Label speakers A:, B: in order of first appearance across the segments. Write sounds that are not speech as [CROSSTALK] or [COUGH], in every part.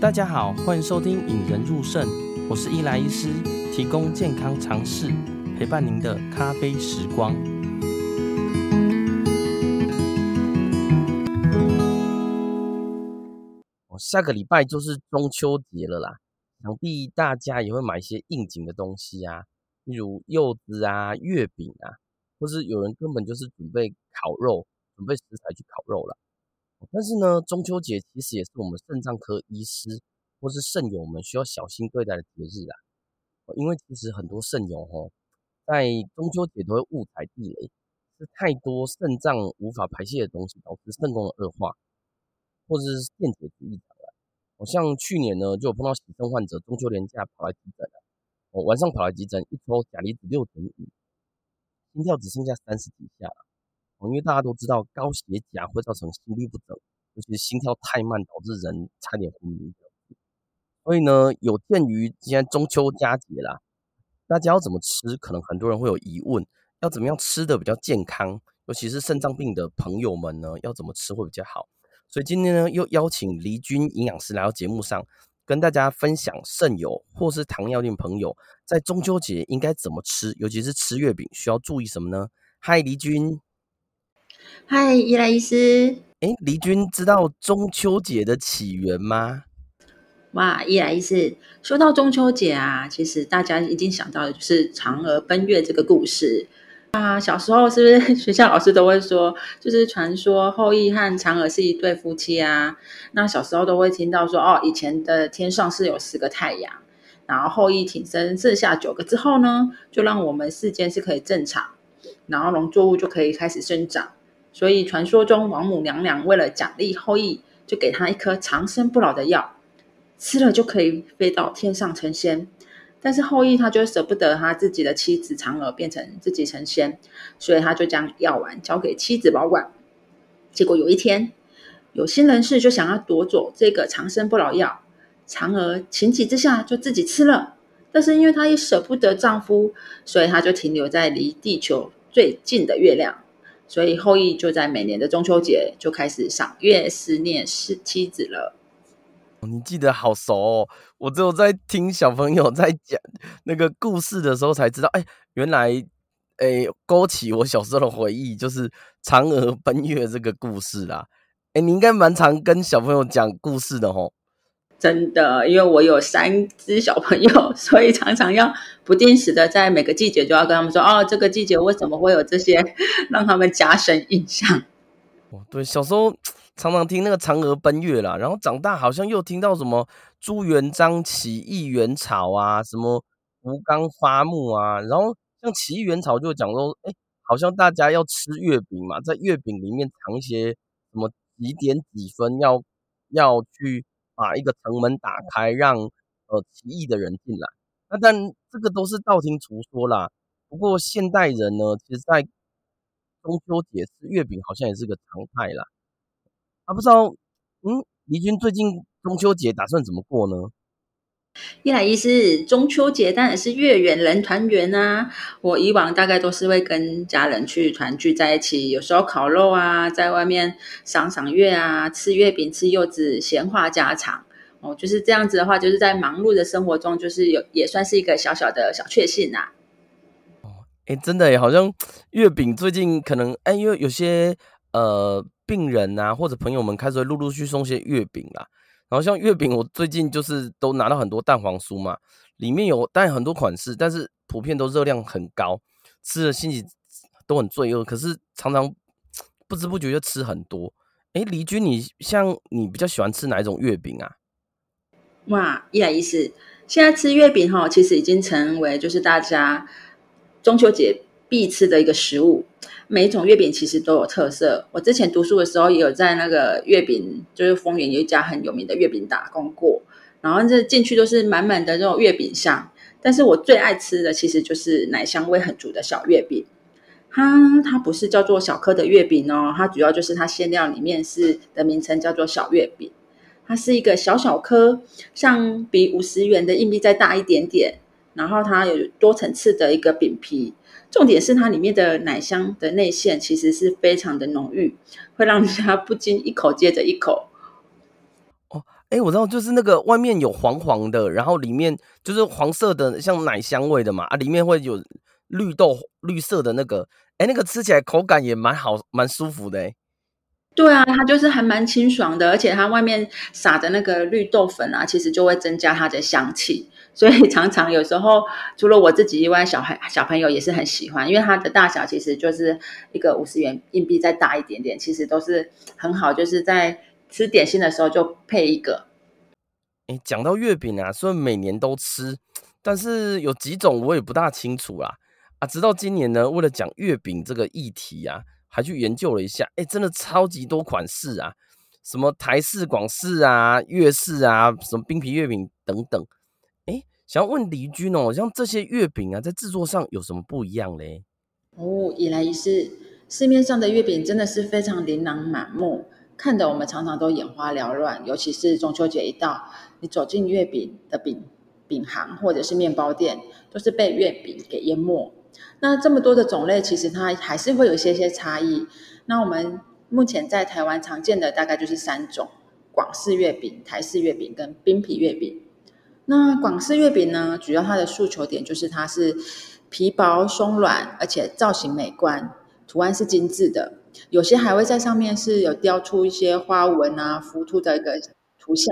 A: 大家好，欢迎收听《引人入胜》，我是伊莱医师，提供健康常识，陪伴您的咖啡时光。下个礼拜就是中秋节了啦，想必大家也会买一些应景的东西啊，例如柚子啊、月饼啊，或是有人根本就是准备烤肉，准备食材去烤肉了。但是呢，中秋节其实也是我们肾脏科医师或是肾友们需要小心对待的节日啊。因为其实很多肾友吼，在中秋节都会误踩地雷，是太多肾脏无法排泄的东西，导致肾功能恶化，或者是电解质异常了。我像去年呢，就有碰到洗肾患者，中秋连假跑来急诊啊，我晚上跑来急诊，一抽钾离子六点五，心跳只剩下三十几下了。因为大家都知道高血钾会造成心律不整，尤其是心跳太慢，导致人差点昏迷。所以呢，有鉴于现在中秋佳节啦，大家要怎么吃？可能很多人会有疑问，要怎么样吃的比较健康？尤其是肾脏病的朋友们呢，要怎么吃会比较好？所以今天呢，又邀请黎君营养师来到节目上，跟大家分享肾友或是糖尿病朋友在中秋节应该怎么吃，尤其是吃月饼需要注意什么呢？嗨，黎君。
B: 嗨，伊莱医师。
A: 哎，黎君知道中秋节的起源吗？
B: 哇，伊莱医师，说到中秋节啊，其实大家一定想到的就是嫦娥奔月这个故事啊。小时候是不是 [LAUGHS] 学校老师都会说，就是传说后羿和嫦娥是一对夫妻啊？那小时候都会听到说，哦，以前的天上是有十个太阳，然后后羿挺身射下九个之后呢，就让我们世间是可以正常，然后农作物就可以开始生长。所以传说中，王母娘娘为了奖励后羿，就给他一颗长生不老的药，吃了就可以飞到天上成仙。但是后羿他就舍不得他自己的妻子嫦娥变成自己成仙，所以他就将药丸交给妻子保管。结果有一天，有心人士就想要夺走这个长生不老药，嫦娥情急之下就自己吃了。但是因为她也舍不得丈夫，所以她就停留在离地球最近的月亮。所以后羿就在每年的中秋节就开始赏月思念是妻子了。
A: 你记得好熟哦！我只有在听小朋友在讲那个故事的时候才知道，哎，原来，哎，勾起我小时候的回忆，就是嫦娥奔月这个故事啦。哎，你应该蛮常跟小朋友讲故事的吼。
B: 真的，因为我有三只小朋友，[LAUGHS] 所以常常要不定时的在每个季节就要跟他们说，哦，这个季节为什么会有这些，[LAUGHS] 让他们加深印象。
A: 哦，对，小时候常常听那个嫦娥奔月啦，然后长大好像又听到什么朱元璋起义元朝啊，什么吴刚伐木啊，然后像起义元朝就讲说，哎，好像大家要吃月饼嘛，在月饼里面藏一些什么几点几分要要去。把一个城门打开，让呃奇异的人进来。那但这个都是道听途说啦。不过现代人呢，其实在中秋节吃月饼好像也是个常态啦。啊，不知道，嗯，黎君最近中秋节打算怎么过呢？
B: 伊莱医师，中秋节当然是月圆人团圆啊！我以往大概都是会跟家人去团聚在一起，有时候烤肉啊，在外面赏赏月啊，吃月饼、吃柚子，闲话家常哦，就是这样子的话，就是在忙碌的生活中，就是有也算是一个小小的小确幸呐。
A: 哦，哎，真的耶，好像月饼最近可能哎，因为有些呃病人啊，或者朋友们开始陆陆续续送些月饼啦。然后像月饼，我最近就是都拿到很多蛋黄酥嘛，里面有当然很多款式，但是普遍都热量很高，吃了心里都很罪恶，可是常常 [TSK] 不知不觉就吃很多。哎，黎君，你像你比较喜欢吃哪一种月饼啊？
B: 哇，伊莱医师，现在吃月饼哈，其实已经成为就是大家中秋节必吃的一个食物。每一种月饼其实都有特色。我之前读书的时候也有在那个月饼，就是丰原有一家很有名的月饼打工过。然后这进去都是满满的这种月饼香。但是我最爱吃的其实就是奶香味很足的小月饼。它它不是叫做小颗的月饼哦，它主要就是它馅料里面是的名称叫做小月饼。它是一个小小颗，像比五十元的硬币再大一点点。然后它有多层次的一个饼皮。重点是它里面的奶香的内馅其实是非常的浓郁，会让人家不禁一口接着一口。
A: 哦，哎，我知道，就是那个外面有黄黄的，然后里面就是黄色的，像奶香味的嘛，啊，里面会有绿豆绿色的那个，哎，那个吃起来口感也蛮好，蛮舒服的，哎。
B: 对啊，它就是还蛮清爽的，而且它外面撒的那个绿豆粉啊，其实就会增加它的香气。所以常常有时候，除了我自己以外，小孩小朋友也是很喜欢，因为它的大小其实就是一个五十元硬币再大一点点，其实都是很好，就是在吃点心的时候就配一个。
A: 哎，讲到月饼啊，虽然每年都吃，但是有几种我也不大清楚啦。啊，直到今年呢，为了讲月饼这个议题啊。还去研究了一下，哎，真的超级多款式啊，什么台式、广式啊、粤式啊，什么冰皮月饼等等。哎，想要问黎君哦，像这些月饼啊，在制作上有什么不一样嘞？
B: 哦，一来一是，市面上的月饼真的是非常琳琅满目，看得我们常常都眼花缭乱。尤其是中秋节一到，你走进月饼的饼饼行或者是面包店，都是被月饼给淹没。那这么多的种类，其实它还是会有一些些差异。那我们目前在台湾常见的大概就是三种：广式月饼、台式月饼跟冰皮月饼。那广式月饼呢，主要它的诉求点就是它是皮薄松软，而且造型美观，图案是精致的，有些还会在上面是有雕出一些花纹啊、浮凸的一个图像。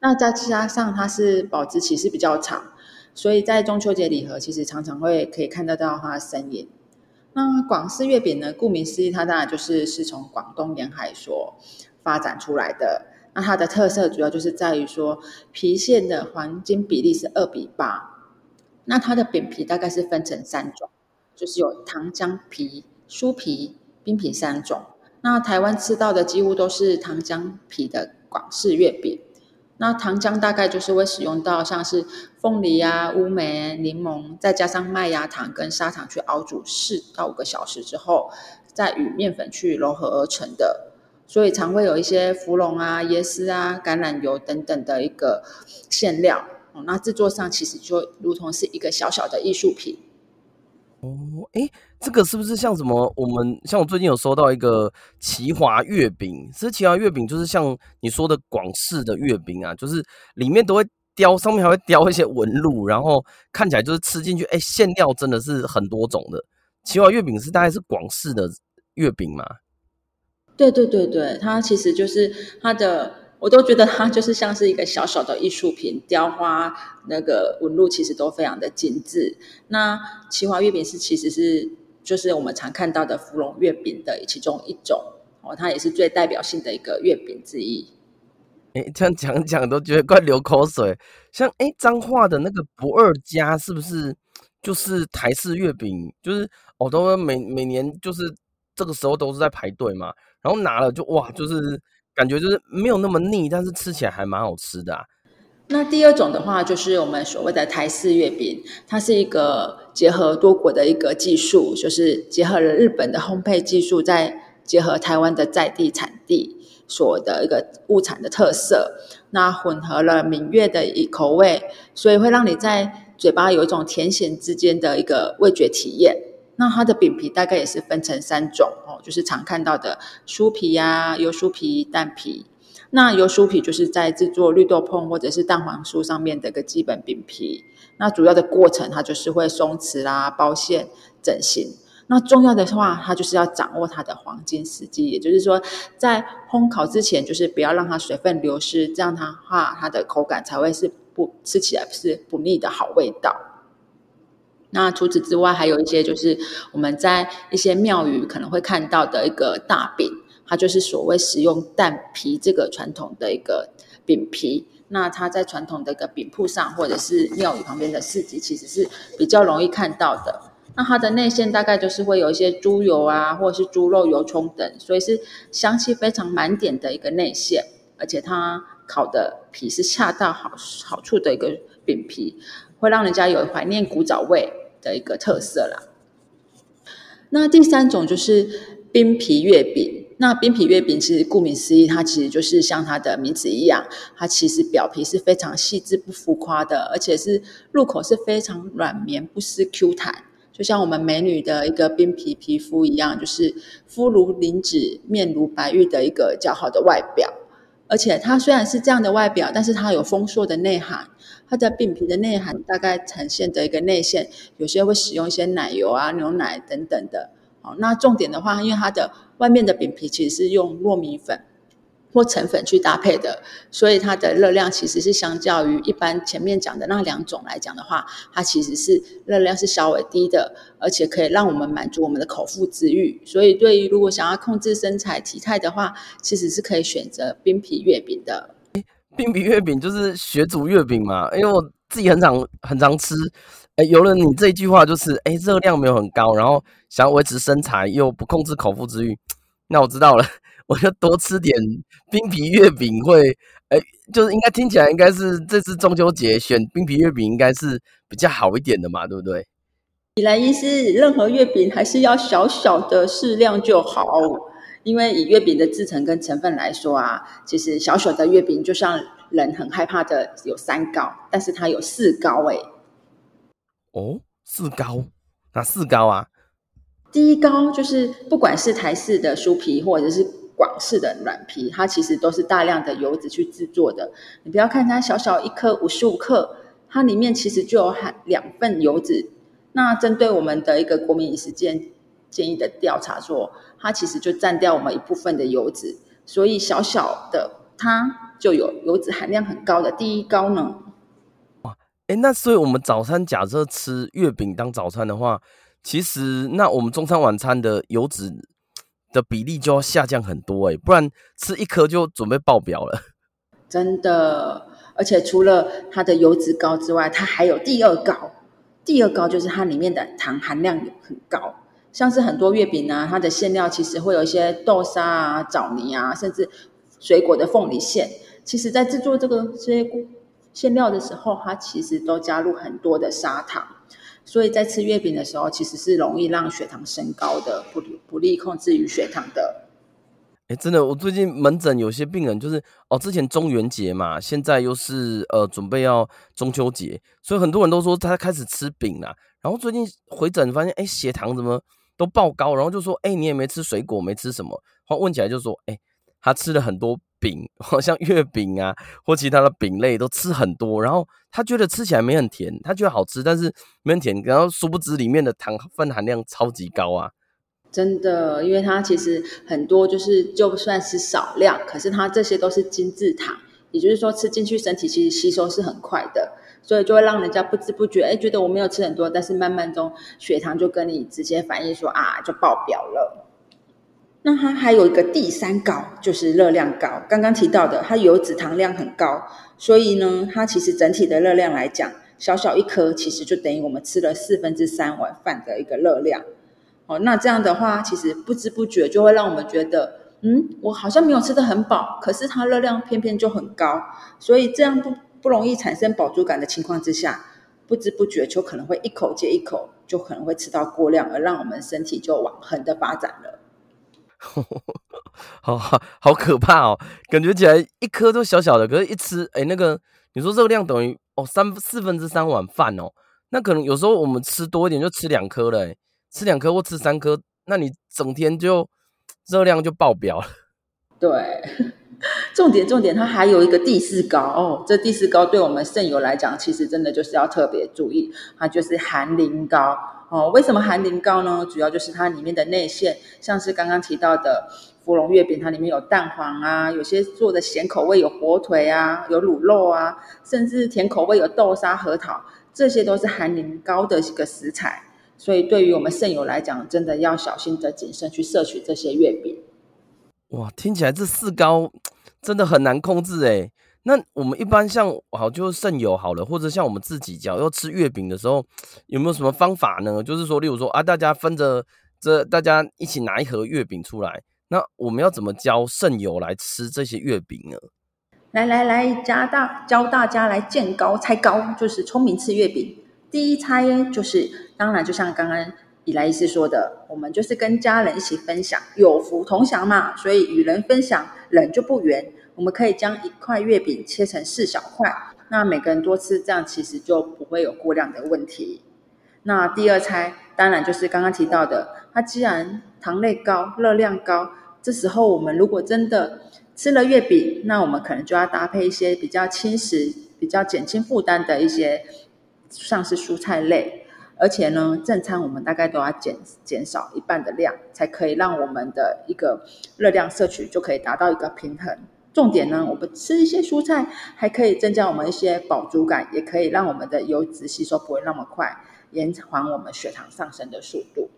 B: 那再加上它是保质期是比较长。所以在中秋节礼盒，其实常常会可以看得到它的身影。那广式月饼呢？顾名思义，它当然就是是从广东沿海所发展出来的。那它的特色主要就是在于说，皮馅的黄金比例是二比八。那它的饼皮大概是分成三种，就是有糖浆皮、酥皮、冰皮三种。那台湾吃到的几乎都是糖浆皮的广式月饼。那糖浆大概就是会使用到像是凤梨啊、乌梅、柠檬，再加上麦芽糖跟砂糖去熬煮四到五个小时之后，再与面粉去揉合而成的，所以常会有一些芙蓉啊、椰丝啊、橄榄油等等的一个馅料。那制作上其实就如同是一个小小的艺术品。
A: 哦，哎，这个是不是像什么？我们像我最近有收到一个奇华月饼，其实奇华月饼就是像你说的广式的月饼啊，就是里面都会雕，上面还会雕一些纹路，然后看起来就是吃进去，哎，馅料真的是很多种的。奇华月饼是大概是广式的月饼吗？
B: 对对对对，它其实就是它的。我都觉得它 [LAUGHS] 就是像是一个小小的艺术品，雕花那个纹路其实都非常的精致。那奇华月饼是其实是就是我们常看到的芙蓉月饼的其中一种哦，它也是最代表性的一个月饼之一。
A: 哎，这样讲讲都觉得快流口水。像哎，彰化的那个不二家是不是就是台式月饼？就是我都每每年就是这个时候都是在排队嘛，然后拿了就哇，就是。感觉就是没有那么腻，但是吃起来还蛮好吃的啊。
B: 那第二种的话，就是我们所谓的台式月饼，它是一个结合多国的一个技术，就是结合了日本的烘焙技术，再结合台湾的在地产地所的一个物产的特色，那混合了闽粤的一口味，所以会让你在嘴巴有一种甜咸之间的一个味觉体验。那它的饼皮大概也是分成三种，就是常看到的酥皮呀、啊、油酥皮、蛋皮。那油酥皮就是在制作绿豆椪或者是蛋黄酥上面的一个基本饼皮。那主要的过程它就是会松弛啦、包馅、整形。那重要的话，它就是要掌握它的黄金时机，也就是说，在烘烤之前，就是不要让它水分流失，这样它话它的口感才会是不吃起来是不腻的好味道。那除此之外，还有一些就是我们在一些庙宇可能会看到的一个大饼，它就是所谓使用蛋皮这个传统的一个饼皮。那它在传统的一个饼铺上，或者是庙宇旁边的市集，其实是比较容易看到的。那它的内馅大概就是会有一些猪油啊，或者是猪肉、油葱等，所以是香气非常满点的一个内馅，而且它烤的皮是恰到好好处的一个饼皮。会让人家有怀念古早味的一个特色啦。那第三种就是冰皮月饼。那冰皮月饼其实顾名思义，它其实就是像它的名字一样，它其实表皮是非常细致不浮夸的，而且是入口是非常软绵不失 Q 弹，就像我们美女的一个冰皮皮肤一样，就是肤如凝脂、面如白玉的一个较好的外表。而且它虽然是这样的外表，但是它有丰硕的内涵。它的饼皮的内涵大概呈现的一个内馅，有些会使用一些奶油啊、牛奶等等的。好，那重点的话，因为它的外面的饼皮其实是用糯米粉或澄粉去搭配的，所以它的热量其实是相较于一般前面讲的那两种来讲的话，它其实是热量是稍微低的，而且可以让我们满足我们的口腹之欲。所以，对于如果想要控制身材体态的话，其实是可以选择冰皮月饼的。
A: 冰皮月饼就是学煮月饼嘛，因为我自己很常很常吃。哎，有了你这一句话，就是哎，热量没有很高，然后想要维持身材又不控制口腹之欲，那我知道了，[LAUGHS] 我就多吃点冰皮月饼会，哎，就是应该听起来应该是这次中秋节选冰皮月饼应该是比较好一点的嘛，对不对？
B: 伊莱医师，任何月饼还是要小小的适量就好。因为以月饼的制成跟成分来说啊，其实小小的月饼就像人很害怕的有三高，但是它有四高诶。
A: 哦，四高？哪四高啊？
B: 第一高就是不管是台式的酥皮或者是广式的软皮，它其实都是大量的油脂去制作的。你不要看它小小一颗五十五克，它里面其实就有含两份油脂。那针对我们的一个国民饮食健建议的调查说，它其实就占掉我们一部分的油脂，所以小小的它就有油脂含量很高的第一高呢。
A: 哇，哎，那所以我们早餐假设吃月饼当早餐的话，其实那我们中餐晚餐的油脂的比例就要下降很多哎，不然吃一颗就准备爆表了。
B: 真的，而且除了它的油脂高之外，它还有第二高，第二高就是它里面的糖含量也很高。像是很多月饼啊，它的馅料其实会有一些豆沙啊、枣泥啊，甚至水果的凤梨馅。其实，在制作这个这些馅料的时候，它其实都加入很多的砂糖，所以在吃月饼的时候，其实是容易让血糖升高的，不不利控制于血糖的。
A: 哎，真的，我最近门诊有些病人就是哦，之前中元节嘛，现在又是呃准备要中秋节，所以很多人都说他开始吃饼啦。然后最近回诊发现，哎，血糖怎么？都爆高，然后就说：“哎、你也没吃水果，没吃什么？”然后问起来就说：“哎、他吃了很多饼，[LAUGHS] 好像月饼啊，或其他的饼类都吃很多。然后他觉得吃起来没很甜，他觉得好吃，但是没很甜。然后殊不知里面的糖分含量超级高啊！
B: 真的，因为它其实很多就是就算是少量，可是它这些都是精制糖，也就是说吃进去身体其实吸收是很快的。”所以就会让人家不知不觉，哎，觉得我没有吃很多，但是慢慢中血糖就跟你直接反映说啊，就爆表了。那它还有一个第三高，就是热量高。刚刚提到的，它油脂糖量很高，所以呢，它其实整体的热量来讲，小小一颗其实就等于我们吃了四分之三碗饭的一个热量。哦，那这样的话，其实不知不觉就会让我们觉得，嗯，我好像没有吃得很饱，可是它热量偏偏就很高，所以这样不。不容易产生饱足感的情况之下，不知不觉就可能会一口接一口，就可能会吃到过量，而让我们身体就往横的发展了。[LAUGHS]
A: 好好好可怕哦！感觉起来一颗都小小的，可是一吃，哎，那个你说热量等于哦三四分之三碗饭哦，那可能有时候我们吃多一点就吃两颗了，吃两颗或吃三颗，那你整天就热量就爆表了。
B: 对。重点重点，它还有一个第四高哦，这第四高对我们肾友来讲，其实真的就是要特别注意，它就是含磷高哦。为什么含磷高呢？主要就是它里面的内馅，像是刚刚提到的芙蓉月饼，它里面有蛋黄啊，有些做的咸口味有火腿啊，有卤肉啊，甚至甜口味有豆沙、核桃，这些都是含磷高的一个食材。所以对于我们肾友来讲，真的要小心的谨慎去摄取这些月饼。
A: 哇，听起来这四高真的很难控制诶。那我们一般像好就肾友好了，或者像我们自己讲要吃月饼的时候，有没有什么方法呢？就是说，例如说啊，大家分着这，大家一起拿一盒月饼出来，那我们要怎么教肾友来吃这些月饼呢？
B: 来来来，加大教大家来见高猜高，就是聪明吃月饼。第一猜就是，当然就像刚刚。伊莱医师说的，我们就是跟家人一起分享，有福同享嘛。所以与人分享，人就不圆。我们可以将一块月饼切成四小块，那每个人多吃，这样其实就不会有过量的问题。那第二猜，当然就是刚刚提到的，它既然糖类高、热量高，这时候我们如果真的吃了月饼，那我们可能就要搭配一些比较轻食、比较减轻负担的一些，像是蔬菜类。而且呢，正餐我们大概都要减减少一半的量，才可以让我们的一个热量摄取就可以达到一个平衡。重点呢，我们吃一些蔬菜，还可以增加我们一些饱足感，也可以让我们的油脂吸收不会那么快，延缓我们血糖上升的速度。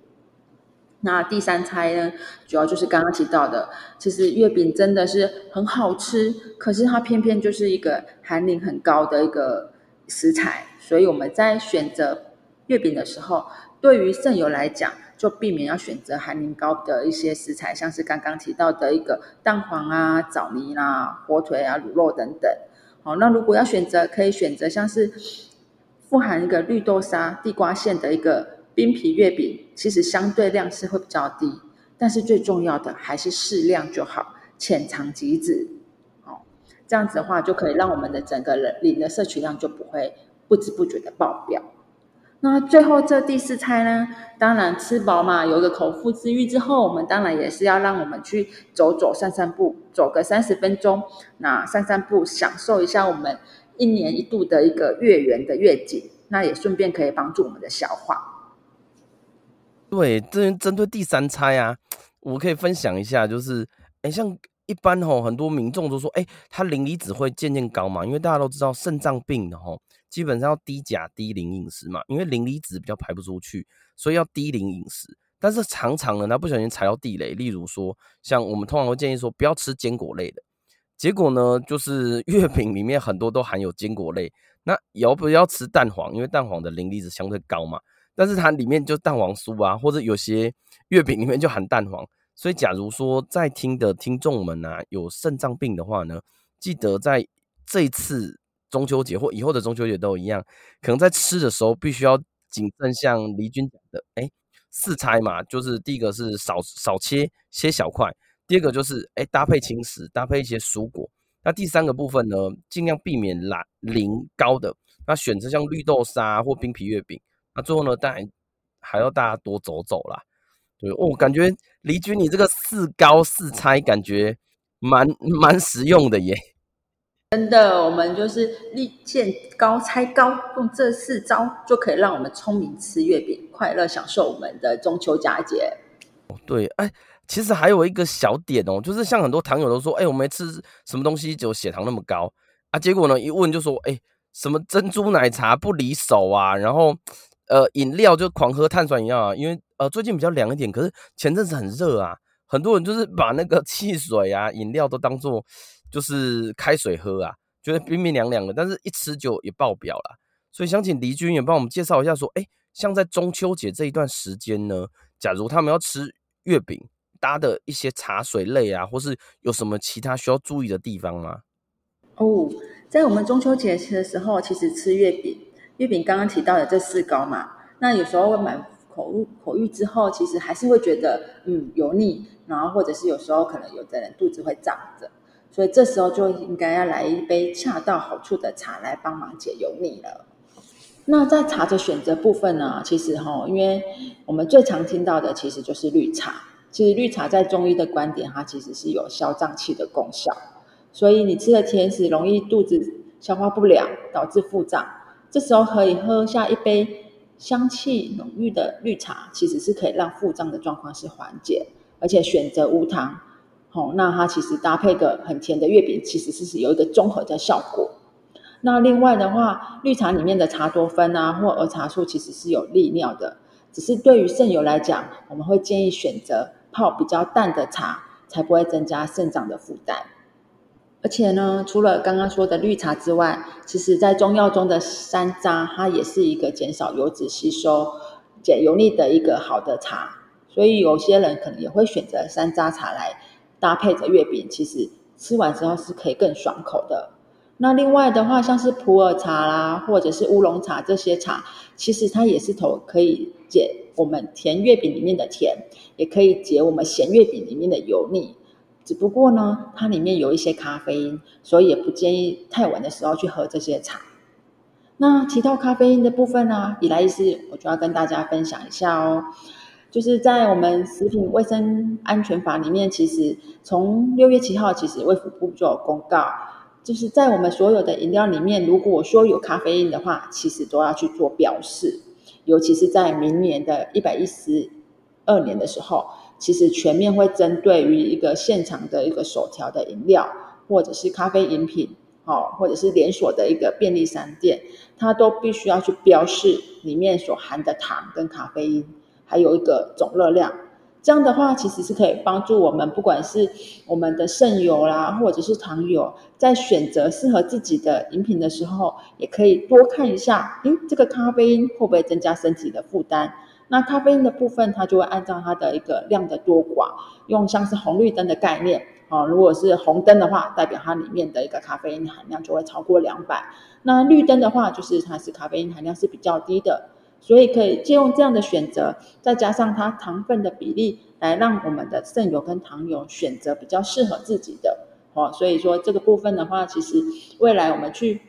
B: 那第三餐呢，主要就是刚刚提到的，其实月饼真的是很好吃，可是它偏偏就是一个含磷很高的一个食材，所以我们在选择月饼的时候，对于肾友来讲，就避免要选择含磷高的一些食材，像是刚刚提到的一个蛋黄啊、枣泥啦、啊、火腿啊、卤肉等等。好，那如果要选择，可以选择像是富含一个绿豆沙、地瓜馅的一个冰皮月饼，其实相对量是会比较低，但是最重要的还是适量就好，浅尝即止。好，这样子的话，就可以让我们的整个人磷的摄取量就不会不知不觉的爆表。那最后这第四餐呢，当然吃饱嘛，有个口腹之欲之后，我们当然也是要让我们去走走、散散步，走个三十分钟。那散散步，享受一下我们一年一度的一个月圆的月景，那也顺便可以帮助我们的消化。
A: 对，针针对第三餐啊，我可以分享一下，就是，哎，像一般吼，很多民众都说，哎，他磷离子会渐渐高嘛，因为大家都知道肾脏病的吼。基本上要低钾低磷饮食嘛，因为磷离子比较排不出去，所以要低磷饮食。但是常常呢，他不小心踩到地雷，例如说，像我们通常会建议说不要吃坚果类的，结果呢，就是 [LAUGHS] 月饼里面很多都含有坚果类。那要不要吃蛋黄？因为蛋黄的磷离子相对高嘛，但是它里面就蛋黄酥啊，或者有些月饼里面就含蛋黄。所以假如说在听的听众们啊，有肾脏病的话呢，记得在这次。中秋节或以后的中秋节都一样，可能在吃的时候必须要谨慎，像黎君讲的，哎、四拆嘛，就是第一个是少少切切小块，第二个就是哎、搭配轻食，搭配一些蔬果，那第三个部分呢，尽量避免蓝磷高的，那选择像绿豆沙或冰皮月饼，那最后呢，当然还要大家多走走啦。对哦，感觉黎君你这个四高四拆感觉蛮蛮实用的耶。
B: 真的，我们就是立见高猜高，用这四招就可以让我们聪明吃月饼，快乐享受我们的中秋佳节。
A: 对，哎，其实还有一个小点哦，就是像很多糖友都说，哎，我没吃什么东西就血糖那么高啊，结果呢一问就说，哎，什么珍珠奶茶不离手啊，然后呃饮料就狂喝碳酸饮料啊，因为呃最近比较凉一点，可是前阵子很热啊，很多人就是把那个汽水啊饮料都当做。就是开水喝啊，觉得冰冰凉凉的，但是一吃就也爆表了。所以想请黎君也帮我们介绍一下，说，哎，像在中秋节这一段时间呢，假如他们要吃月饼搭的一些茶水类啊，或是有什么其他需要注意的地方吗？
B: 哦，在我们中秋节的时候，其实吃月饼，月饼刚刚提到的这四高嘛，那有时候会满口欲口欲之后，其实还是会觉得嗯油腻，然后或者是有时候可能有的人肚子会胀着。所以这时候就应该要来一杯恰到好处的茶来帮忙解油腻了。那在茶的选择部分呢，其实哈，因为我们最常听到的其实就是绿茶。其实绿茶在中医的观点，它其实是有消胀气的功效。所以你吃了甜食，容易肚子消化不良，导致腹胀。这时候可以喝下一杯香气浓郁的绿茶，其实是可以让腹胀的状况是缓解，而且选择无糖。哦，那它其实搭配个很甜的月饼，其实是有一个综合的效果。那另外的话，绿茶里面的茶多酚啊，或儿茶素，其实是有利尿的。只是对于肾友来讲，我们会建议选择泡比较淡的茶，才不会增加肾脏的负担。而且呢，除了刚刚说的绿茶之外，其实在中药中的山楂，它也是一个减少油脂吸收、减油腻的一个好的茶。所以有些人可能也会选择山楂茶来。搭配着月饼，其实吃完之后是可以更爽口的。那另外的话，像是普洱茶啦，或者是乌龙茶这些茶，其实它也是头可以解我们甜月饼里面的甜，也可以解我们咸月饼里面的油腻。只不过呢，它里面有一些咖啡因，所以也不建议太晚的时候去喝这些茶。那提到咖啡因的部分呢，伊莱医师我就要跟大家分享一下哦。就是在我们食品卫生安全法里面，其实从六月七号，其实卫福部就有公告，就是在我们所有的饮料里面，如果说有咖啡因的话，其实都要去做标示，尤其是在明年的一百一十二年的时候，其实全面会针对于一个现场的一个手调的饮料，或者是咖啡饮品，哦，或者是连锁的一个便利商店，它都必须要去标示里面所含的糖跟咖啡因。还有一个总热量，这样的话其实是可以帮助我们，不管是我们的肾友啦，或者是糖友，在选择适合自己的饮品的时候，也可以多看一下，诶，这个咖啡因会不会增加身体的负担？那咖啡因的部分，它就会按照它的一个量的多寡，用像是红绿灯的概念，哦，如果是红灯的话，代表它里面的一个咖啡因含量就会超过两百，那绿灯的话，就是它是咖啡因含量是比较低的。所以可以借用这样的选择，再加上它糖分的比例，来让我们的肾友跟糖友选择比较适合自己的。哦，所以说这个部分的话，其实未来我们去，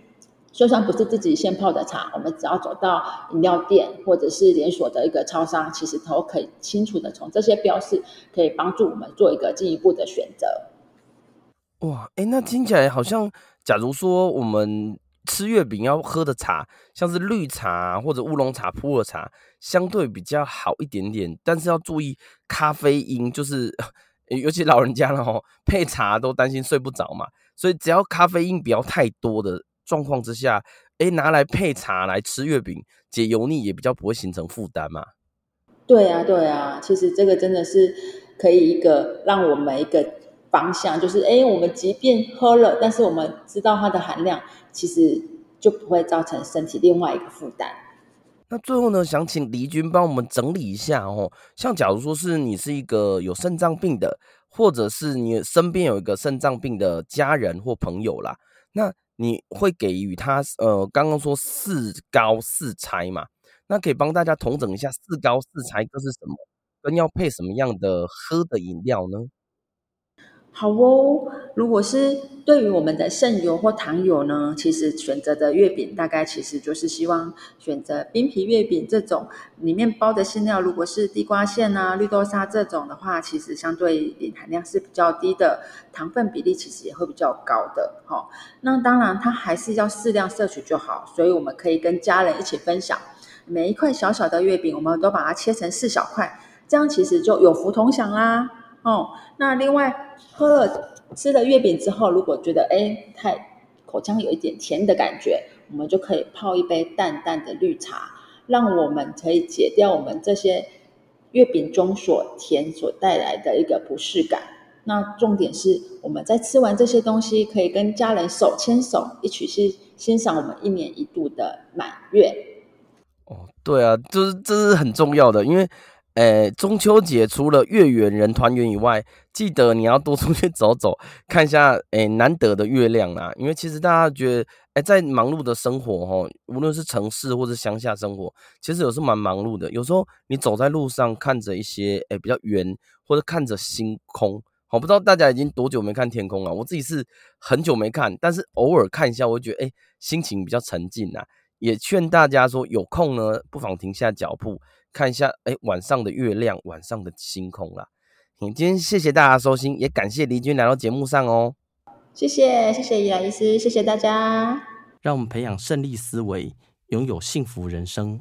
B: 就算不是自己现泡的茶，我们只要走到饮料店或者是连锁的一个超商，其实都可以清楚的从这些标示，可以帮助我们做一个进一步的选择。
A: 哇，哎，那听起来好像，假如说我们。吃月饼要喝的茶，像是绿茶或者乌龙茶、普洱茶，相对比较好一点点。但是要注意咖啡因，就是尤其老人家了吼，配茶都担心睡不着嘛。所以只要咖啡因不要太多的状况之下，哎，拿来配茶来吃月饼，解油腻也比较不会形成负担嘛。
B: 对啊，对啊，其实这个真的是可以一个让我们一个方向，就是哎，我们即便喝了，但是我们知道它的含量。其实就不会造成身体另外一个负担。
A: 那最后呢，想请黎君帮我们整理一下哦。像假如说是你是一个有肾脏病的，或者是你身边有一个肾脏病的家人或朋友啦，那你会给予他呃，刚刚说四高四拆嘛？那可以帮大家统整一下四高四拆各是什么，跟要配什么样的喝的饮料呢？
B: 好哦，如果是对于我们的肾友或糖友呢，其实选择的月饼大概其实就是希望选择冰皮月饼这种，里面包的馅料如果是地瓜馅啊、绿豆沙这种的话，其实相对磷含量是比较低的，糖分比例其实也会比较高的。哈、哦，那当然它还是要适量摄取就好，所以我们可以跟家人一起分享，每一块小小的月饼，我们都把它切成四小块，这样其实就有福同享啦。哦，那另外喝了吃了月饼之后，如果觉得哎太口腔有一点甜的感觉，我们就可以泡一杯淡淡的绿茶，让我们可以解掉我们这些月饼中所甜所带来的一个不适感。那重点是我们在吃完这些东西，可以跟家人手牵手一起去欣赏我们一年一度的满月。
A: 哦，对啊，这是这是很重要的，因为。诶，中秋节除了月圆人团圆以外，记得你要多出去走走，看一下诶难得的月亮啊！因为其实大家觉得，诶在忙碌的生活哈，无论是城市或者乡下生活，其实有时候蛮忙碌的。有时候你走在路上，看着一些诶比较圆，或者看着星空，我不知道大家已经多久没看天空了。我自己是很久没看，但是偶尔看一下，我觉得诶心情比较沉静啊。也劝大家说，有空呢，不妨停下脚步。看一下，哎，晚上的月亮，晚上的星空啦。今天谢谢大家收听，也感谢黎君来到节目上哦。
B: 谢谢，谢谢伊莱医师，谢谢大家。
A: 让我们培养胜利思维，拥有幸福人生。